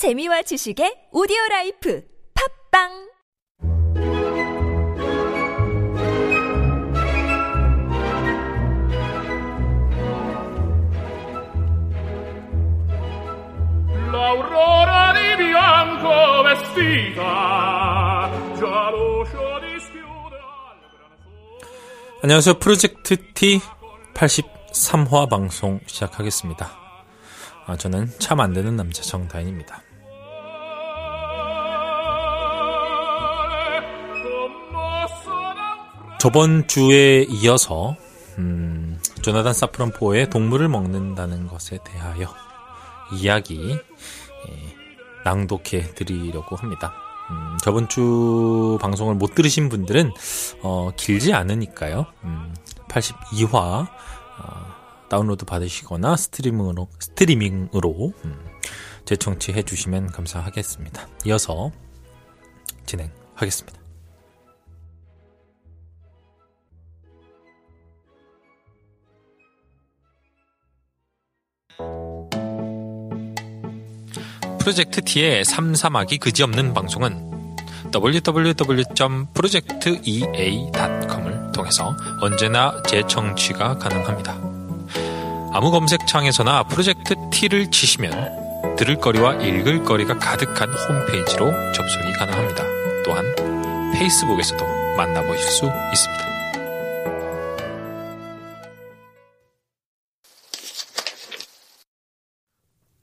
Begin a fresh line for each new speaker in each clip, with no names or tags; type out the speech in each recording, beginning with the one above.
재미와 지식의 오디오 라이프 팝빵
L'aurora di bianco vestita già l'uscio dischiude al gran sole.
안녕하세요. 프로젝트 T 83화 방송 시작하겠습니다. 아, 저는 참 안 되는 남자 정다인입니다. 저번 주에 이어서 음, 조나단 사프런포의 동물을 먹는다는 것에 대하여 이야기 예, 낭독해 드리려고 합니다. 음, 저번 주 방송을 못 들으신 분들은 어, 길지 않으니까요. 음, 82화 어, 다운로드 받으시거나 스트리밍으로 스트리밍으로 음, 재청취해 주시면 감사하겠습니다. 이어서 진행하겠습니다. 프로젝트 T의 3, 3학이 그지없는 방송은 www.projectea.com을 통해서 언제나 재청취가 가능합니다. 아무 검색창에서나 프로젝트 T를 치시면 들을 거리와 읽을 거리가 가득한 홈페이지로 접속이 가능합니다. 또한 페이스북에서도 만나보실 수 있습니다.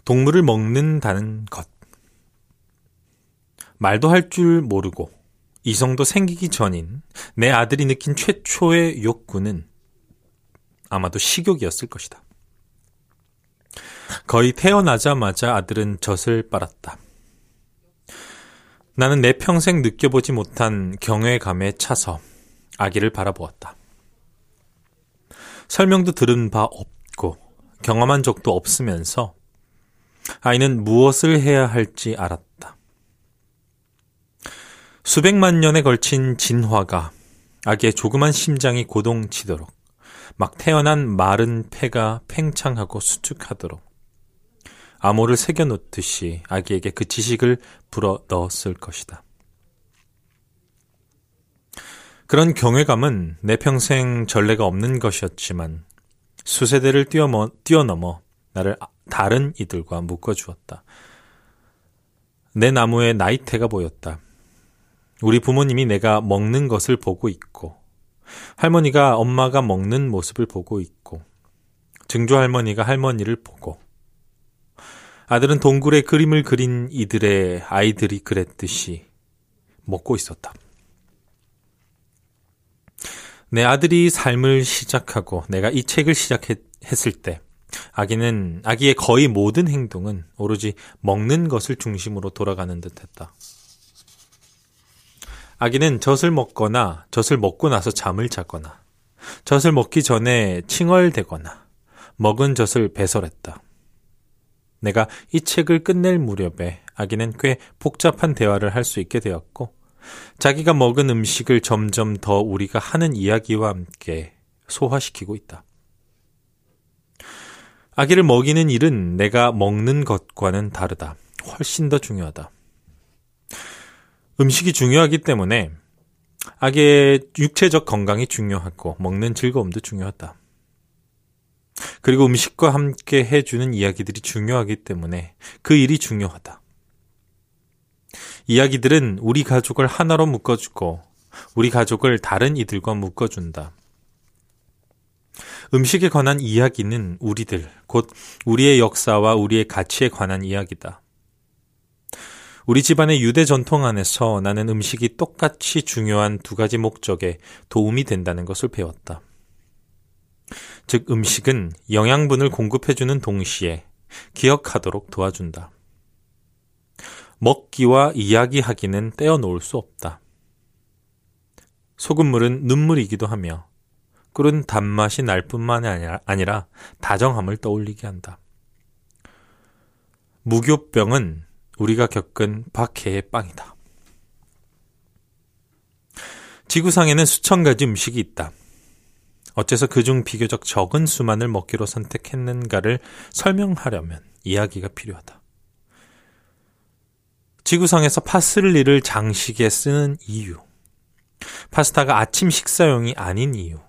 동물을 먹는다는 것. 말도 할 줄 모르고 이성도 생기기 전인 내 아들이 느낀 최초의 욕구는 아마도 식욕이었을 것이다. 거의 태어나자마자 아들은 젖을 빨았다. 나는 내 평생 느껴보지 못한 경외감에 차서 아기를 바라보았다. 설명도 들은 바 없고 경험한 적도 없으면서 아이는 무엇을 해야 할지 알았다. 수백만 년에 걸친 진화가 아기의 조그만 심장이 고동치도록 막 태어난 마른 폐가 팽창하고 수축하도록 암호를 새겨놓듯이 아기에게 그 지식을 불어 넣었을 것이다. 그런 경외감은 내 평생 전례가 없는 것이었지만 수세대를 뛰어넘어, 나를 다른 이들과 묶어 주었다. 내 나무에 나이테가 보였다. 우리 부모님이 내가 먹는 것을 보고 있고, 할머니가 엄마가 먹는 모습을 보고 있고, 증조 할머니가 할머니를 보고, 아들은 동굴에 그림을 그린 이들의 아이들이 그랬듯이 먹고 있었다. 내 아들이 삶을 시작하고 내가 이 책을 시작했을 때, 아기는 아기의 거의 모든 행동은 오로지 먹는 것을 중심으로 돌아가는 듯했다. 아기는 젖을 먹거나 젖을 먹고 나서 잠을 자거나 젖을 먹기 전에 칭얼대거나 먹은 젖을 배설했다. 내가 이 책을 끝낼 무렵에 아기는 꽤 복잡한 대화를 할 수 있게 되었고 자기가 먹은 음식을 점점 더 우리가 하는 이야기와 함께 소화시키고 있다. 아기를 먹이는 일은 내가 먹는 것과는 다르다. 훨씬 더 중요하다. 음식이 중요하기 때문에 아기의 육체적 건강이 중요하고 먹는 즐거움도 중요하다. 그리고 음식과 함께 해주는 이야기들이 중요하기 때문에 그 일이 중요하다. 이야기들은 우리 가족을 하나로 묶어주고 우리 가족을 다른 이들과 묶어준다. 음식에 관한 이야기는 우리들, 곧 우리의 역사와 우리의 가치에 관한 이야기다. 우리 집안의 유대 전통 안에서 나는 음식이 똑같이 중요한 두 가지 목적에 도움이 된다는 것을 배웠다. 즉, 음식은 영양분을 공급해주는 동시에 기억하도록 도와준다. 먹기와 이야기하기는 떼어놓을 수 없다. 소금물은 눈물이기도 하며 꿀은 단맛이 날 뿐만 아니라 다정함을 떠올리게 한다. 무교병은 우리가 겪은 박해의 빵이다. 지구상에는 수천 가지 음식이 있다. 어째서 그중 비교적 적은 수만을 먹기로 선택했는가를 설명하려면 이야기가 필요하다. 지구상에서 파슬리를 장식에 쓰는 이유. 파스타가 아침 식사용이 아닌 이유.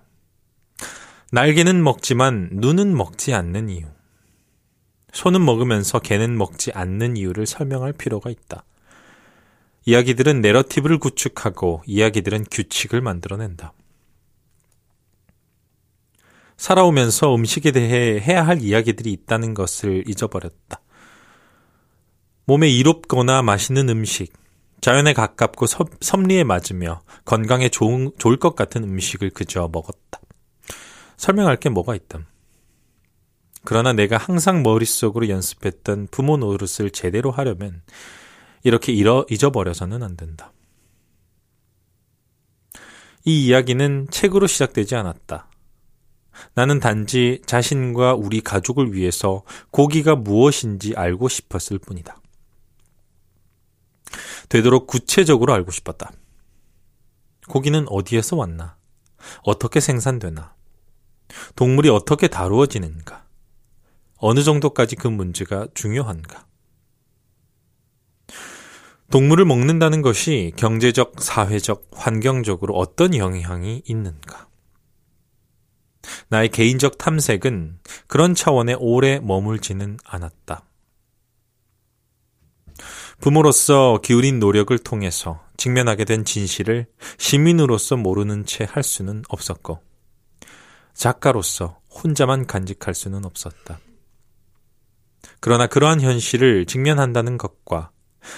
날개는 먹지만 눈은 먹지 않는 이유. 소는 먹으면서 개는 먹지 않는 이유를 설명할 필요가 있다. 이야기들은 내러티브를 구축하고 이야기들은 규칙을 만들어낸다. 살아오면서 음식에 대해 해야 할 이야기들이 있다는 것을 잊어버렸다. 몸에 이롭거나 맛있는 음식, 자연에 가깝고 섭, 리에 맞으며 건강에 좋은, 좋을 것 같은 음식을 그저 먹었다. 설명할 게 뭐가 있담. 그러나 내가 항상 머릿속으로 연습했던 부모 노릇을 제대로 하려면 이렇게 잃어, 잊어버려서는 안 된다. 이 이야기는 책으로 시작되지 않았다. 나는 단지 자신과 우리 가족을 위해서 고기가 무엇인지 알고 싶었을 뿐이다. 되도록 구체적으로 알고 싶었다. 고기는 어디에서 왔나? 어떻게 생산되나? 동물이 어떻게 다루어지는가? 어느 정도까지 그 문제가 중요한가? 동물을 먹는다는 것이 경제적, 사회적, 환경적으로 어떤 영향이 있는가? 나의 개인적 탐색은 그런 차원에 오래 머물지는 않았다. 부모로서 기울인 노력을 통해서 직면하게 된 진실을 시민으로서 모르는 채 할 수는 없었고, 작가로서 혼자만 간직할 수는 없었다. 그러나 그러한 현실을 직면한다는 것과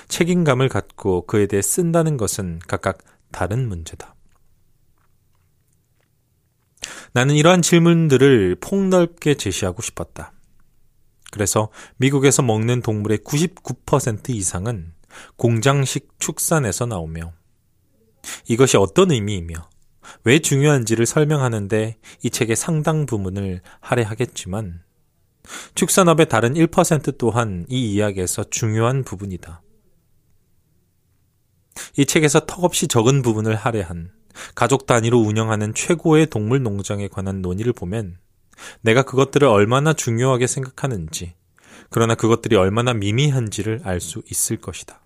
책임감을 갖고 그에 대해 쓴다는 것은 각각 다른 문제다. 나는 이러한 질문들을 폭넓게 제시하고 싶었다. 그래서 미국에서 먹는 동물의 99% 이상은 공장식 축산에서 나오며 이것이 어떤 의미이며 왜 중요한지를 설명하는데 이 책의 상당 부분을 할애하겠지만 축산업의 다른 1% 또한 이 이야기에서 중요한 부분이다. 이 책에서 턱없이 적은 부분을 할애한 가족 단위로 운영하는 최고의 동물 농장에 관한 논의를 보면 내가 그것들을 얼마나 중요하게 생각하는지, 그러나 그것들이 얼마나 미미한지를 알 수 있을 것이다.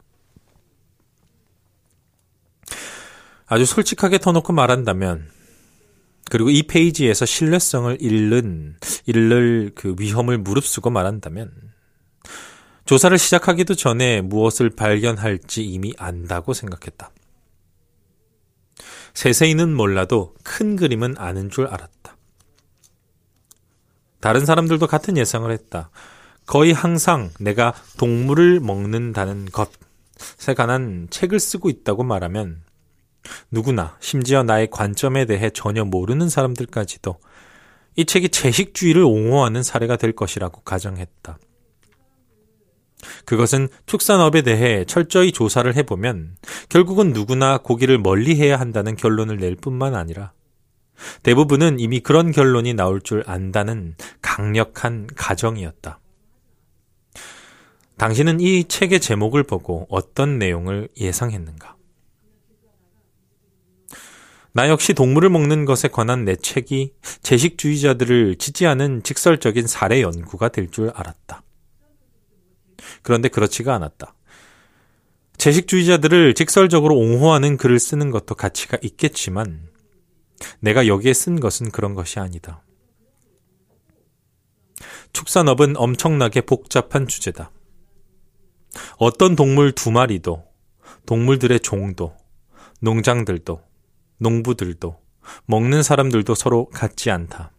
아주 솔직하게 터놓고 말한다면, 그리고 이 페이지에서 신뢰성을 잃는, 잃을 그 위험을 무릅쓰고 말한다면, 조사를 시작하기도 전에 무엇을 발견할지 이미 안다고 생각했다. 세세히는 몰라도 큰 그림은 아는 줄 알았다. 다른 사람들도 같은 예상을 했다. 거의 항상 내가 동물을 먹는다는 것에 관한 책을 쓰고 있다고 말하면 누구나 심지어 나의 관점에 대해 전혀 모르는 사람들까지도 이 책이 채식주의를 옹호하는 사례가 될 것이라고 가정했다. 그것은 축산업에 대해 철저히 조사를 해보면 결국은 누구나 고기를 멀리 해야 한다는 결론을 낼 뿐만 아니라 대부분은 이미 그런 결론이 나올 줄 안다는 강력한 가정이었다. 당신은 이 책의 제목을 보고 어떤 내용을 예상했는가? 나 역시 동물을 먹는 것에 관한 내 책이 채식주의자들을 지지하는 직설적인 사례 연구가 될 줄 알았다. 그런데 그렇지가 않았다. 채식주의자들을 직설적으로 옹호하는 글을 쓰는 것도 가치가 있겠지만 내가 여기에 쓴 것은 그런 것이 아니다. 축산업은 엄청나게 복잡한 주제다. 어떤 동물 두 마리도, 동물들의 종도, 농장들도, 농부들도, 먹는 사람들도 서로 같지 않다.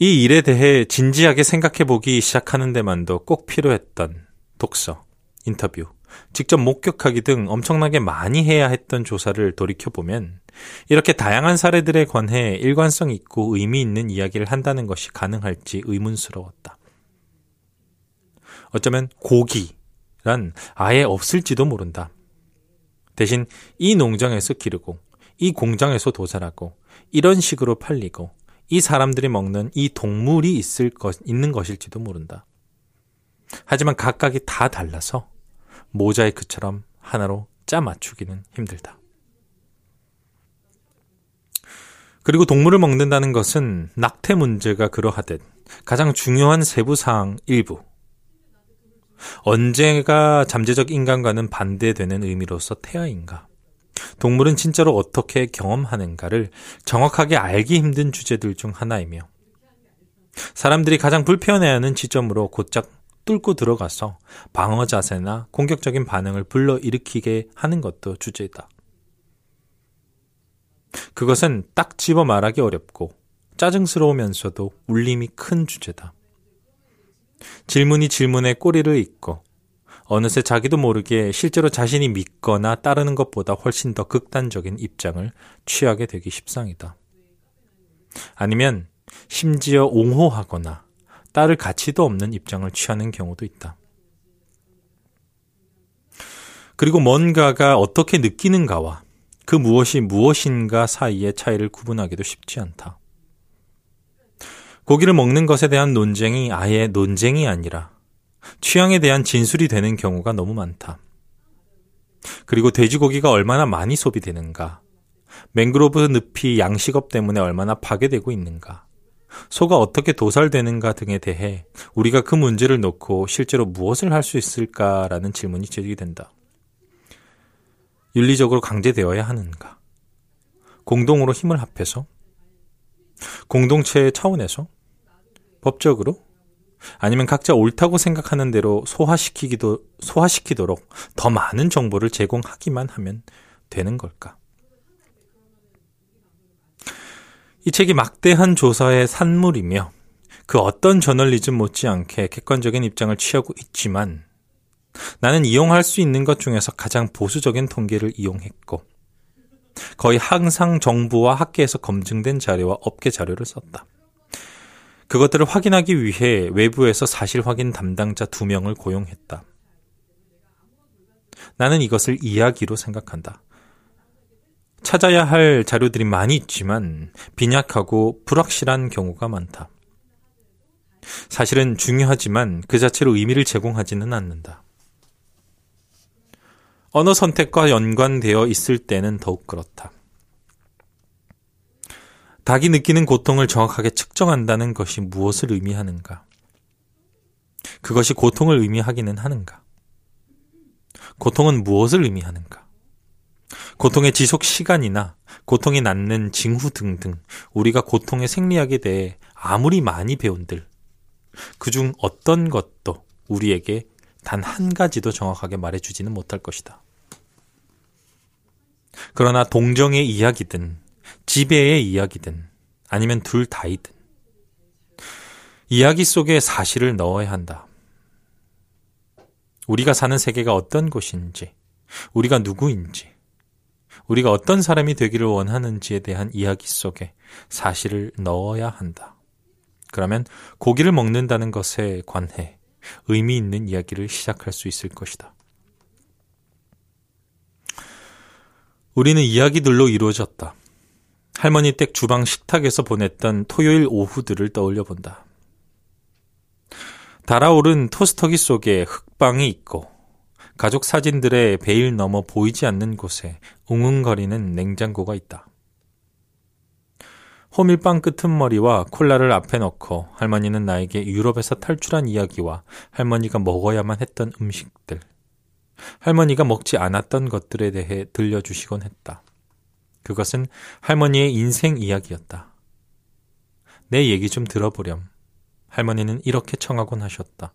이 일에 대해 진지하게 생각해 보기 시작하는 데만도 꼭 필요했던 독서, 인터뷰, 직접 목격하기 등 엄청나게 많이 해야 했던 조사를 돌이켜보면 이렇게 다양한 사례들에 관해 일관성 있고 의미 있는 이야기를 한다는 것이 가능할지 의문스러웠다. 어쩌면 고기란 아예 없을지도 모른다. 대신 이 농장에서 기르고 이 공장에서 도살하고 이런 식으로 팔리고 이 사람들이 먹는 이 동물이 있을 것, 있는 것일지도 모른다. 하지만 각각이 다 달라서 모자이크처럼 하나로 짜 맞추기는 힘들다. 그리고 동물을 먹는다는 것은 낙태 문제가 그러하듯 가장 중요한 세부 사항 일부. 언제가 잠재적 인간과는 반대되는 의미로서 태아인가? 동물은 진짜로 어떻게 경험하는가를 정확하게 알기 힘든 주제들 중 하나이며 사람들이 가장 불편해하는 지점으로 곧장 뚫고 들어가서 방어 자세나 공격적인 반응을 불러일으키게 하는 것도 주제다. 그것은 딱 집어 말하기 어렵고 짜증스러우면서도 울림이 큰 주제다. 질문이 질문에 꼬리를 잇고 어느새 자기도 모르게 실제로 자신이 믿거나 따르는 것보다 훨씬 더 극단적인 입장을 취하게 되기 십상이다. 아니면 심지어 옹호하거나 따를 가치도 없는 입장을 취하는 경우도 있다. 그리고 뭔가가 어떻게 느끼는가와 그 무엇이 무엇인가 사이의 차이를 구분하기도 쉽지 않다. 고기를 먹는 것에 대한 논쟁이 아예 논쟁이 아니라 취향에 대한 진술이 되는 경우가 너무 많다. 그리고 돼지고기가 얼마나 많이 소비되는가, 맹그로브 늪이 양식업 때문에 얼마나 파괴되고 있는가, 소가 어떻게 도살되는가 등에 대해 우리가 그 문제를 놓고 실제로 무엇을 할 수 있을까라는 질문이 제기된다. 윤리적으로 강제되어야 하는가? 공동으로 힘을 합해서? 공동체의 차원에서? 법적으로? 아니면 각자 옳다고 생각하는 대로 소화시키기도, 소화시키도록 더 많은 정보를 제공하기만 하면 되는 걸까? 이 책이 막대한 조사의 산물이며 그 어떤 저널리즘 못지않게 객관적인 입장을 취하고 있지만 나는 이용할 수 있는 것 중에서 가장 보수적인 통계를 이용했고 거의 항상 정부와 학계에서 검증된 자료와 업계 자료를 썼다. 그것들을 확인하기 위해 외부에서 사실 확인 담당자 두 명을 고용했다. 나는 이것을 이야기로 생각한다. 찾아야 할 자료들이 많이 있지만 빈약하고 불확실한 경우가 많다. 사실은 중요하지만 그 자체로 의미를 제공하지는 않는다. 언어 선택과 연관되어 있을 때는 더욱 그렇다. 닭이 느끼는 고통을 정확하게 측정한다는 것이 무엇을 의미하는가? 그것이 고통을 의미하기는 하는가? 고통은 무엇을 의미하는가? 고통의 지속 시간이나 고통이 낫는 징후 등등 우리가 고통의 생리학에 대해 아무리 많이 배운들 그중 어떤 것도 우리에게 단 한 가지도 정확하게 말해주지는 못할 것이다. 그러나 동정의 이야기든 지배의 이야기든 아니면 둘 다이든 이야기 속에 사실을 넣어야 한다. 우리가 사는 세계가 어떤 곳인지, 우리가 누구인지, 우리가 어떤 사람이 되기를 원하는지에 대한 이야기 속에 사실을 넣어야 한다. 그러면 고기를 먹는다는 것에 관해 의미 있는 이야기를 시작할 수 있을 것이다. 우리는 이야기들로 이루어졌다. 할머니 댁 주방 식탁에서 보냈던 토요일 오후들을 떠올려 본다. 달아오른 토스터기 속에 흙방이 있고 가족 사진들의 베일 넘어 보이지 않는 곳에 웅웅거리는 냉장고가 있다. 호밀빵 끄트머리와 콜라를 앞에 넣고 할머니는 나에게 유럽에서 탈출한 이야기와 할머니가 먹어야만 했던 음식들, 할머니가 먹지 않았던 것들에 대해 들려주시곤 했다. 그것은 할머니의 인생 이야기였다. 내 얘기 좀 들어보렴. 할머니는 이렇게 청하곤 하셨다.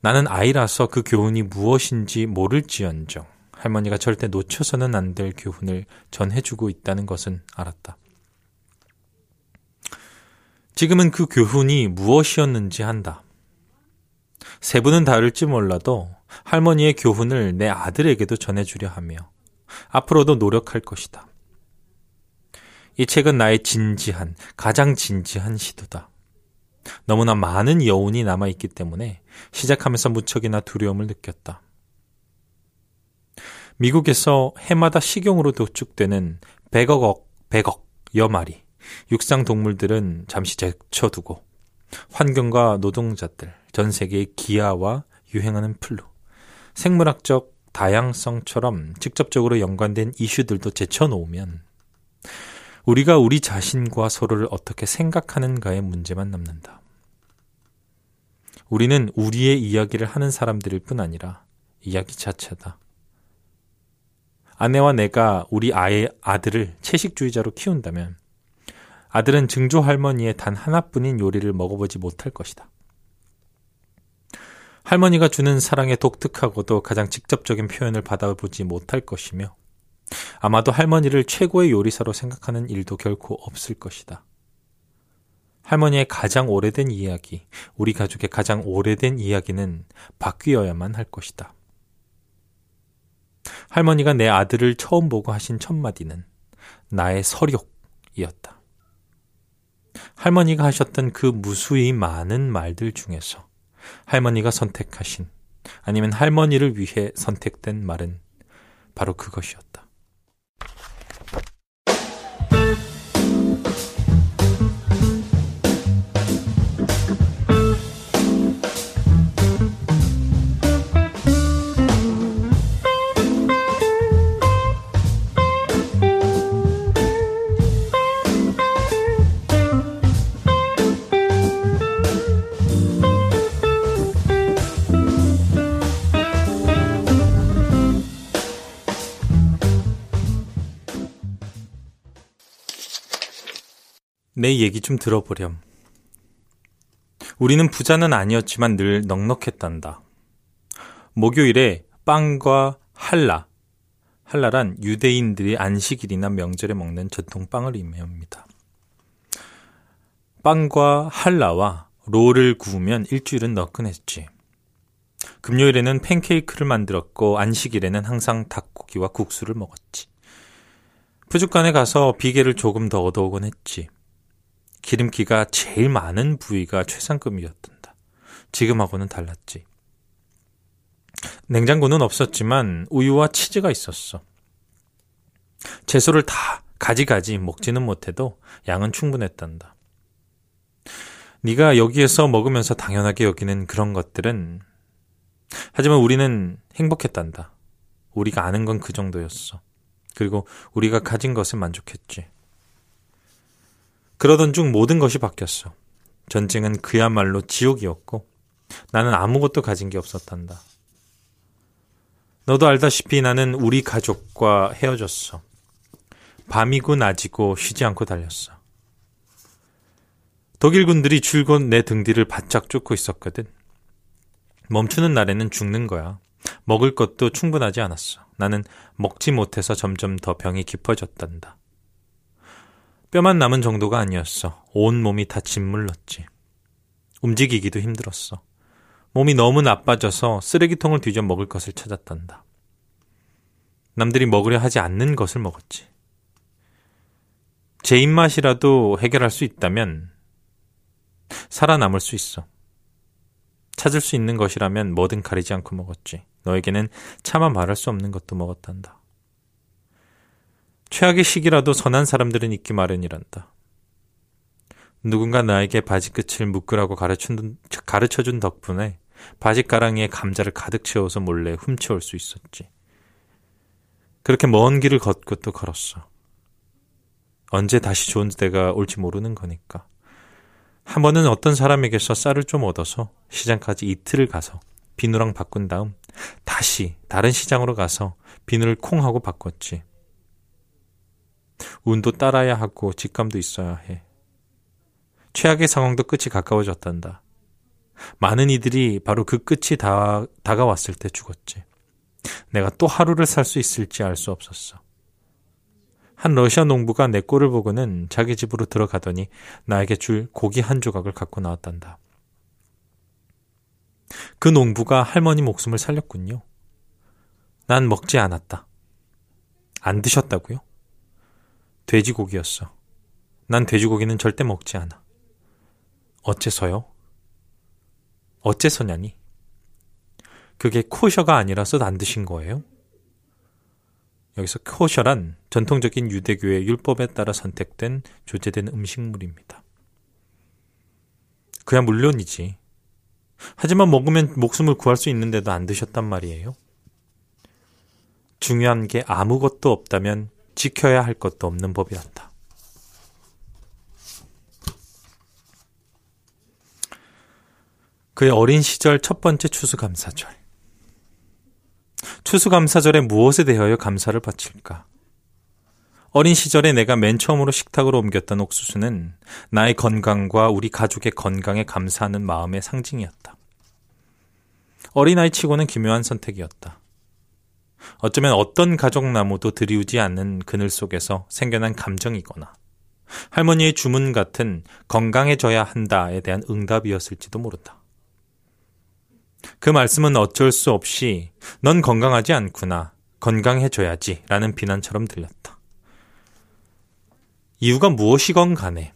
나는 아이라서 그 교훈이 무엇인지 모를지언정 할머니가 절대 놓쳐서는 안 될 교훈을 전해주고 있다는 것은 알았다. 지금은 그 교훈이 무엇이었는지 한다. 세부는 다를지 몰라도 할머니의 교훈을 내 아들에게도 전해주려 하며 앞으로도 노력할 것이다. 이 책은 나의 진지한, 가장 진지한 시도다. 너무나 많은 여운이 남아있기 때문에 시작하면서 무척이나 두려움을 느꼈다. 미국에서 해마다 식용으로 도축되는 100억, 100억 여마리 육상 동물들은 잠시 제쳐두고 환경과 노동자들, 전 세계의 기아와 유행하는 플루, 생물학적 다양성처럼 직접적으로 연관된 이슈들도 제쳐놓으면 우리가 우리 자신과 서로를 어떻게 생각하는가의 문제만 남는다. 우리는 우리의 이야기를 하는 사람들일 뿐 아니라 이야기 자체다. 아내와 내가 우리 아의 아들을 채식주의자로 키운다면 아들은 증조 할머니의 단 하나뿐인 요리를 먹어보지 못할 것이다. 할머니가 주는 사랑의 독특하고도 가장 직접적인 표현을 받아보지 못할 것이며 아마도 할머니를 최고의 요리사로 생각하는 일도 결코 없을 것이다. 할머니의 가장 오래된 이야기, 우리 가족의 가장 오래된 이야기는 바뀌어야만 할 것이다. 할머니가 내 아들을 처음 보고 하신 첫 마디는 나의 서력이었다. 할머니가 하셨던 그 무수히 많은 말들 중에서 할머니가 선택하신 아니면 할머니를 위해 선택된 말은 바로 그것이었다. 내 얘기 좀 들어보렴. 우리는 부자는 아니었지만 늘 넉넉했단다. 목요일에 빵과 할라, 할라란 유대인들이 안식일이나 명절에 먹는 전통빵을 의미합니다. 빵과 할라와 롤을 구우면 일주일은 너끈했지. 금요일에는 팬케이크를 만들었고 안식일에는 항상 닭고기와 국수를 먹었지. 푸주간에 가서 비계를 조금 더 얻어오곤 했지. 기름기가 제일 많은 부위가 최상급이었단다. 지금하고는 달랐지. 냉장고는 없었지만 우유와 치즈가 있었어. 채소를 다 가지가지 먹지는 못해도 양은 충분했단다. 네가 여기에서 먹으면서 당연하게 여기는 그런 것들은 하지만 우리는 행복했단다. 우리가 아는 건 그 정도였어. 그리고 우리가 가진 것에 만족했지. 그러던 중 모든 것이 바뀌었어. 전쟁은 그야말로 지옥이었고 나는 아무것도 가진 게 없었단다. 너도 알다시피 나는 우리 가족과 헤어졌어. 밤이고 낮이고 쉬지 않고 달렸어. 독일군들이 줄곧 내 등 뒤를 바짝 쫓고 있었거든. 멈추는 날에는 죽는 거야. 먹을 것도 충분하지 않았어. 나는 먹지 못해서 점점 더 병이 깊어졌단다. 뼈만 남은 정도가 아니었어. 온 몸이 다 짓물렀지. 움직이기도 힘들었어. 몸이 너무 나빠져서 쓰레기통을 뒤져 먹을 것을 찾았단다. 남들이 먹으려 하지 않는 것을 먹었지. 제 입맛이라도 해결할 수 있다면 살아남을 수 있어. 찾을 수 있는 것이라면 뭐든 가리지 않고 먹었지. 너에게는 차마 말할 수 없는 것도 먹었단다. 최악의 시기라도 선한 사람들은 있기 마련이란다. 누군가 나에게 바지 끝을 묶으라고 가르쳐준, 덕분에 바지 가랑이에 감자를 가득 채워서 몰래 훔쳐올 수 있었지. 그렇게 먼 길을 걷고 또 걸었어. 언제 다시 좋은 때가 올지 모르는 거니까. 한 번은 어떤 사람에게서 쌀을 좀 얻어서 시장까지 이틀을 가서 비누랑 바꾼 다음 다시 다른 시장으로 가서 비누를 콩하고 바꿨지. 운도 따라야 하고 직감도 있어야 해. 최악의 상황도 끝이 가까워졌단다. 많은 이들이 바로 그 끝이 다, 다가왔을 때 죽었지. 내가 또 하루를 살 수 있을지 알 수 없었어. 한 러시아 농부가 내 꼴을 보고는 자기 집으로 들어가더니 나에게 줄 고기 한 조각을 갖고 나왔단다. 그 농부가 할머니 목숨을 살렸군요. 난 먹지 않았다. 안 드셨다고요? 돼지고기였어. 난 돼지고기는 절대 먹지 않아. 어째서요? 어째서냐니? 그게 코셔가 아니라서 안 드신 거예요? 여기서 코셔란 전통적인 유대교의 율법에 따라 선택된 조제된 음식물입니다. 그야 물론이지. 하지만 먹으면 목숨을 구할 수 있는데도 안 드셨단 말이에요. 중요한 게 아무것도 없다면 지켜야 할 것도 없는 법이란다. 그의 어린 시절 첫 번째 추수감사절. 추수감사절에 무엇에 대하여 감사를 바칠까? 어린 시절에 내가 맨 처음으로 식탁으로 옮겼던 옥수수는 나의 건강과 우리 가족의 건강에 감사하는 마음의 상징이었다. 어린아이 치고는 기묘한 선택이었다. 어쩌면 어떤 가족 나무도 들이우지 않는 그늘 속에서 생겨난 감정이거나 할머니의 주문 같은 건강해져야 한다에 대한 응답이었을지도 모른다. 그 말씀은 어쩔 수 없이 넌 건강하지 않구나. 건강해져야지. 라는 비난처럼 들렸다. 이유가 무엇이건 간에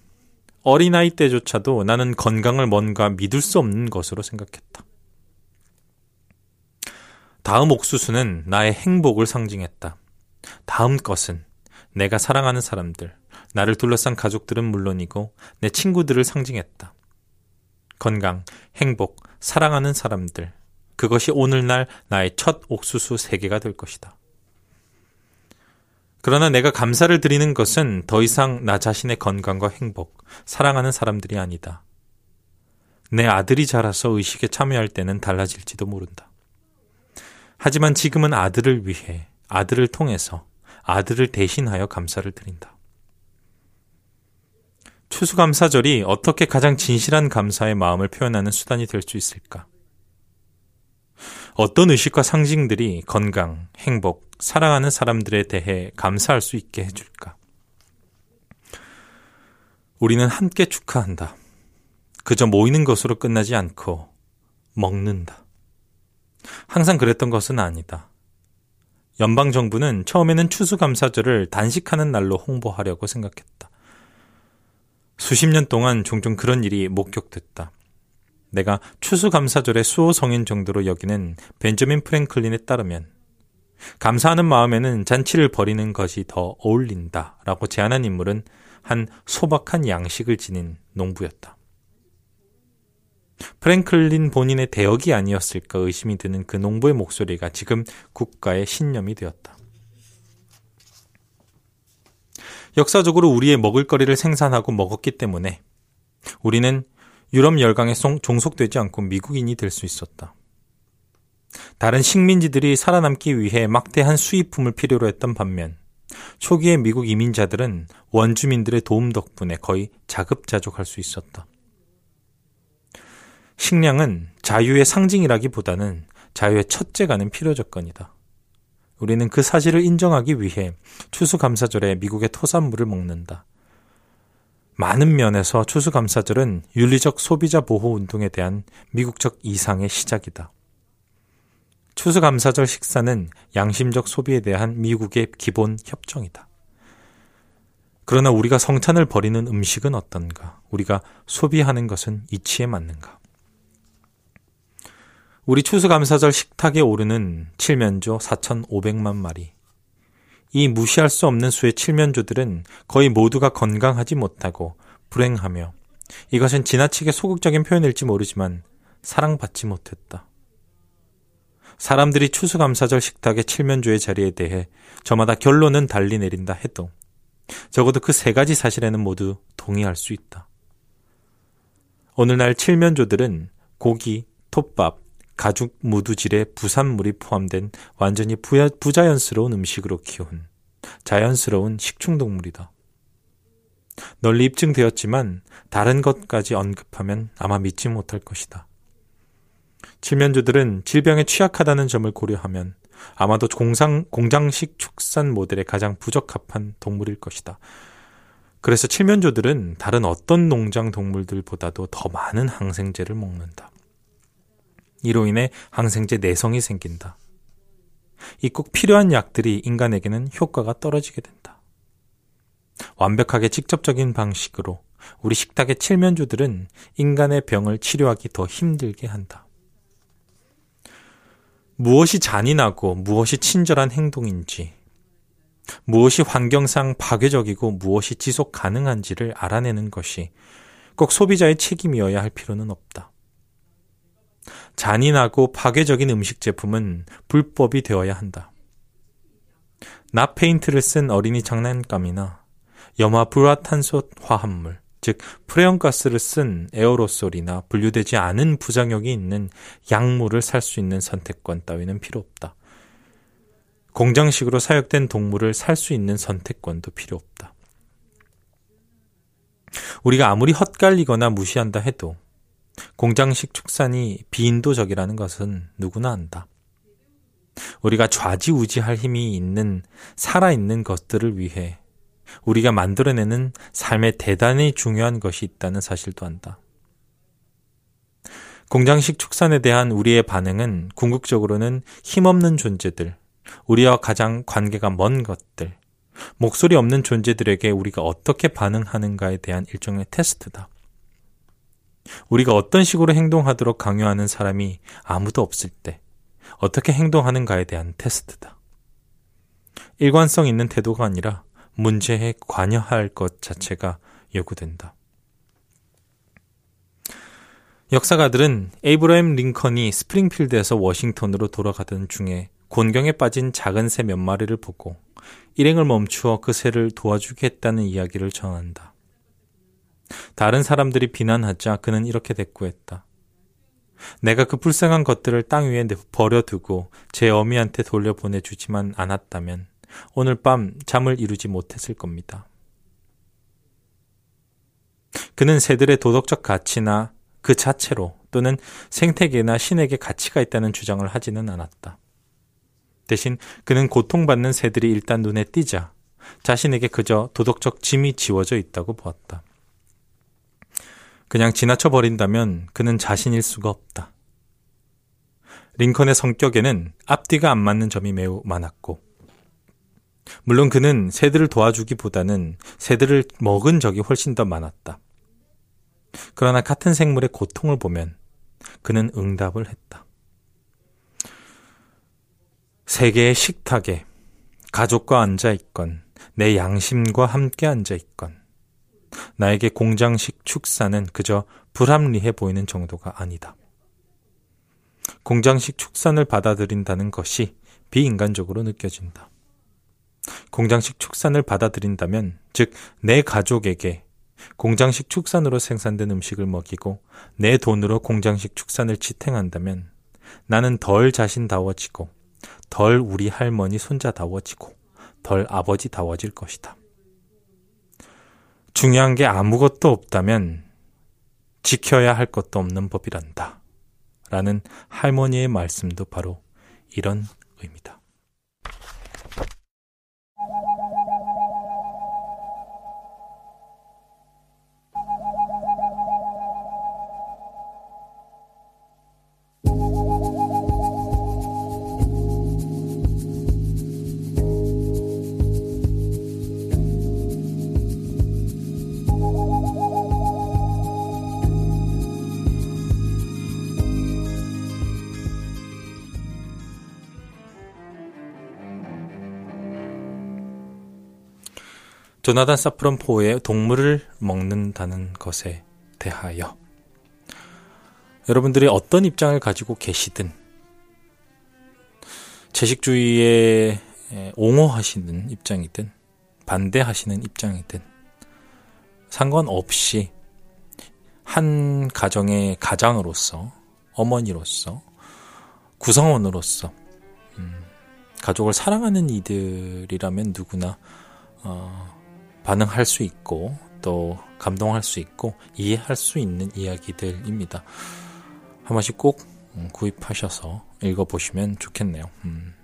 어린아이 때조차도 나는 건강을 뭔가 믿을 수 없는 것으로 생각했다. 다음 옥수수는 나의 행복을 상징했다. 다음 것은 내가 사랑하는 사람들, 나를 둘러싼 가족들은 물론이고 내 친구들을 상징했다. 건강, 행복, 사랑하는 사람들. 그것이 오늘날 나의 첫 옥수수 세계가 될 것이다. 그러나 내가 감사를 드리는 것은 더 이상 나 자신의 건강과 행복, 사랑하는 사람들이 아니다. 내 아들이 자라서 의식에 참여할 때는 달라질지도 모른다. 하지만 지금은 아들을 위해, 아들을 통해서, 아들을 대신하여 감사를 드린다. 추수감사절이 어떻게 가장 진실한 감사의 마음을 표현하는 수단이 될 수 있을까? 어떤 의식과 상징들이 건강, 행복, 사랑하는 사람들에 대해 감사할 수 있게 해줄까? 우리는 함께 축하한다. 그저 모이는 것으로 끝나지 않고 먹는다. 항상 그랬던 것은 아니다. 연방 정부는 처음에는 추수감사절을 단식하는 날로 홍보하려고 생각했다. 수십 년 동안 종종 그런 일이 목격됐다. 내가 추수감사절의 수호성인 정도로 여기는 벤저민 프랭클린에 따르면 감사하는 마음에는 잔치를 벌이는 것이 더 어울린다 라고 제안한 인물은 한 소박한 양식을 지닌 농부였다. 프랭클린 본인의 대역이 아니었을까 의심이 드는 그 농부의 목소리가 지금 국가의 신념이 되었다. 역사적으로 우리의 먹을거리를 생산하고 먹었기 때문에 우리는 유럽 열강에 종속되지 않고 미국인이 될 수 있었다. 다른 식민지들이 살아남기 위해 막대한 수입품을 필요로 했던 반면 초기의 미국 이민자들은 원주민들의 도움 덕분에 거의 자급자족할 수 있었다. 식량은 자유의 상징이라기보다는 자유의 첫째가는 필요 조건이다. 우리는 그 사실을 인정하기 위해 추수감사절에 미국의 토산물을 먹는다. 많은 면에서 추수감사절은 윤리적 소비자 보호 운동에 대한 미국적 이상의 시작이다. 추수감사절 식사는 양심적 소비에 대한 미국의 기본 협정이다. 그러나 우리가 성찬을 벌이는 음식은 어떤가? 우리가 소비하는 것은 이치에 맞는가? 우리 추수감사절 식탁에 오르는 칠면조 4,500만 마리. 이 무시할 수 없는 수의 칠면조들은 거의 모두가 건강하지 못하고 불행하며 이것은 지나치게 소극적인 표현일지 모르지만 사랑받지 못했다. 사람들이 추수감사절 식탁의 칠면조의 자리에 대해 저마다 결론은 달리 내린다 해도 적어도 그 세 가지 사실에는 모두 동의할 수 있다. 오늘날 칠면조들은 고기, 톱밥, 가죽 무두질에 부산물이 포함된 완전히 부야, 부자연스러운 음식으로 키운 자연스러운 식충동물이다. 널리 입증되었지만 다른 것까지 언급하면 아마 믿지 못할 것이다. 칠면조들은 질병에 취약하다는 점을 고려하면 아마도 공상, 공장식 축산 모델에 가장 부적합한 동물일 것이다. 그래서 칠면조들은 다른 어떤 농장 동물들보다도 더 많은 항생제를 먹는다. 이로 인해 항생제 내성이 생긴다. 이 꼭 필요한 약들이 인간에게는 효과가 떨어지게 된다. 완벽하게 직접적인 방식으로 우리 식탁의 칠면조들은 인간의 병을 치료하기 더 힘들게 한다. 무엇이 잔인하고 무엇이 친절한 행동인지, 무엇이 환경상 파괴적이고 무엇이 지속 가능한지를 알아내는 것이 꼭 소비자의 책임이어야 할 필요는 없다. 잔인하고 파괴적인 음식 제품은 불법이 되어야 한다. 납 페인트를 쓴 어린이 장난감이나 염화 불화탄소 화합물, 즉 프레온가스를 쓴 에어로솔이나 분류되지 않은 부작용이 있는 약물을 살 수 있는 선택권 따위는 필요 없다. 공장식으로 사육된 동물을 살 수 있는 선택권도 필요 없다. 우리가 아무리 헛갈리거나 무시한다 해도 공장식 축산이 비인도적이라는 것은 누구나 안다. 우리가 좌지우지할 힘이 있는 살아있는 것들을 위해 우리가 만들어내는 삶에 대단히 중요한 것이 있다는 사실도 안다. 공장식 축산에 대한 우리의 반응은 궁극적으로는 힘없는 존재들, 우리와 가장 관계가 먼 것들, 목소리 없는 존재들에게 우리가 어떻게 반응하는가에 대한 일종의 테스트다. 우리가 어떤 식으로 행동하도록 강요하는 사람이 아무도 없을 때 어떻게 행동하는가에 대한 테스트다. 일관성 있는 태도가 아니라 문제에 관여할 것 자체가 요구된다. 역사가들은 에이브러햄 링컨이 스프링필드에서 워싱턴으로 돌아가던 중에 곤경에 빠진 작은 새 몇 마리를 보고 일행을 멈추어 그 새를 도와주겠다는 이야기를 전한다. 다른 사람들이 비난하자 그는 이렇게 대꾸했다. 내가 그 불쌍한 것들을 땅 위에 버려두고 제 어미한테 돌려보내주지만 않았다면 오늘 밤 잠을 이루지 못했을 겁니다. 그는 새들의 도덕적 가치나 그 자체로 또는 생태계나 신에게 가치가 있다는 주장을 하지는 않았다. 대신 그는 고통받는 새들이 일단 눈에 띄자 자신에게 그저 도덕적 짐이 지워져 있다고 보았다. 그냥 지나쳐 버린다면 그는 자신일 수가 없다. 링컨의 성격에는 앞뒤가 안 맞는 점이 매우 많았고, 물론 그는 새들을 도와주기보다는 새들을 먹은 적이 훨씬 더 많았다. 그러나 같은 생물의 고통을 보면 그는 응답을 했다. 세계의 식탁에 가족과 앉아 있건 내 양심과 함께 앉아 있건 나에게 공장식 축사는 그저 불합리해 보이는 정도가 아니다. 공장식 축산을 받아들인다는 것이 비인간적으로 느껴진다. 공장식 축산을 받아들인다면, 즉, 내 가족에게 공장식 축산으로 생산된 음식을 먹이고 내 돈으로 공장식 축산을 지탱한다면 나는 덜 자신다워지고 덜 우리 할머니 손자다워지고 덜 아버지다워질 것이다. 중요한 게 아무것도 없다면 지켜야 할 것도 없는 법이란다. 라는 할머니의 말씀도 바로 이런 의미다. 조나단 사프론 포의 동물을 먹는다는 것에 대하여. 여러분들이 어떤 입장을 가지고 계시든 채식주의에 옹호하시는 입장이든 반대하시는 입장이든 상관없이 한 가정의 가장으로서 어머니로서 구성원으로서 음, 가족을 사랑하는 이들이라면 누구나 어, 반응할 수 있고 또 감동할 수 있고 이해할 수 있는 이야기들입니다. 한 번씩 꼭 음, 구입하셔서 읽어보시면 좋겠네요. 음.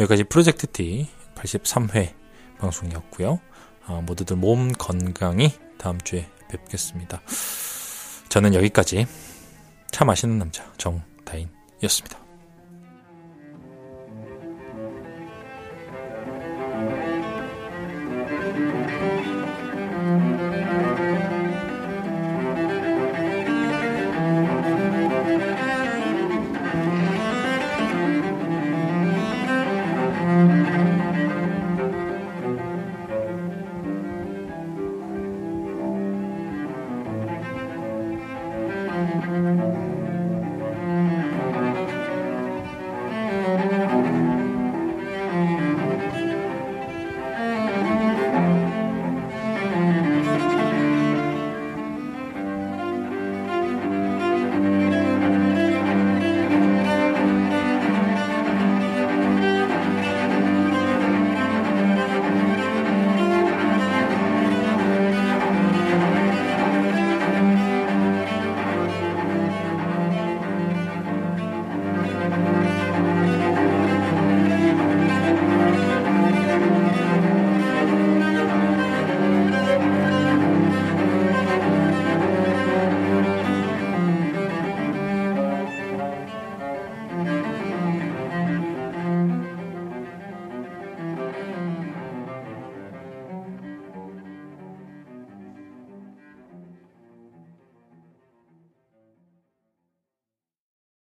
여기까지 프로젝트 T 83회 방송이었고요. 어, 모두들 몸 건강히 다음 주에 뵙겠습니다. 저는 여기까지 차 마시는 남자 정다인이었습니다.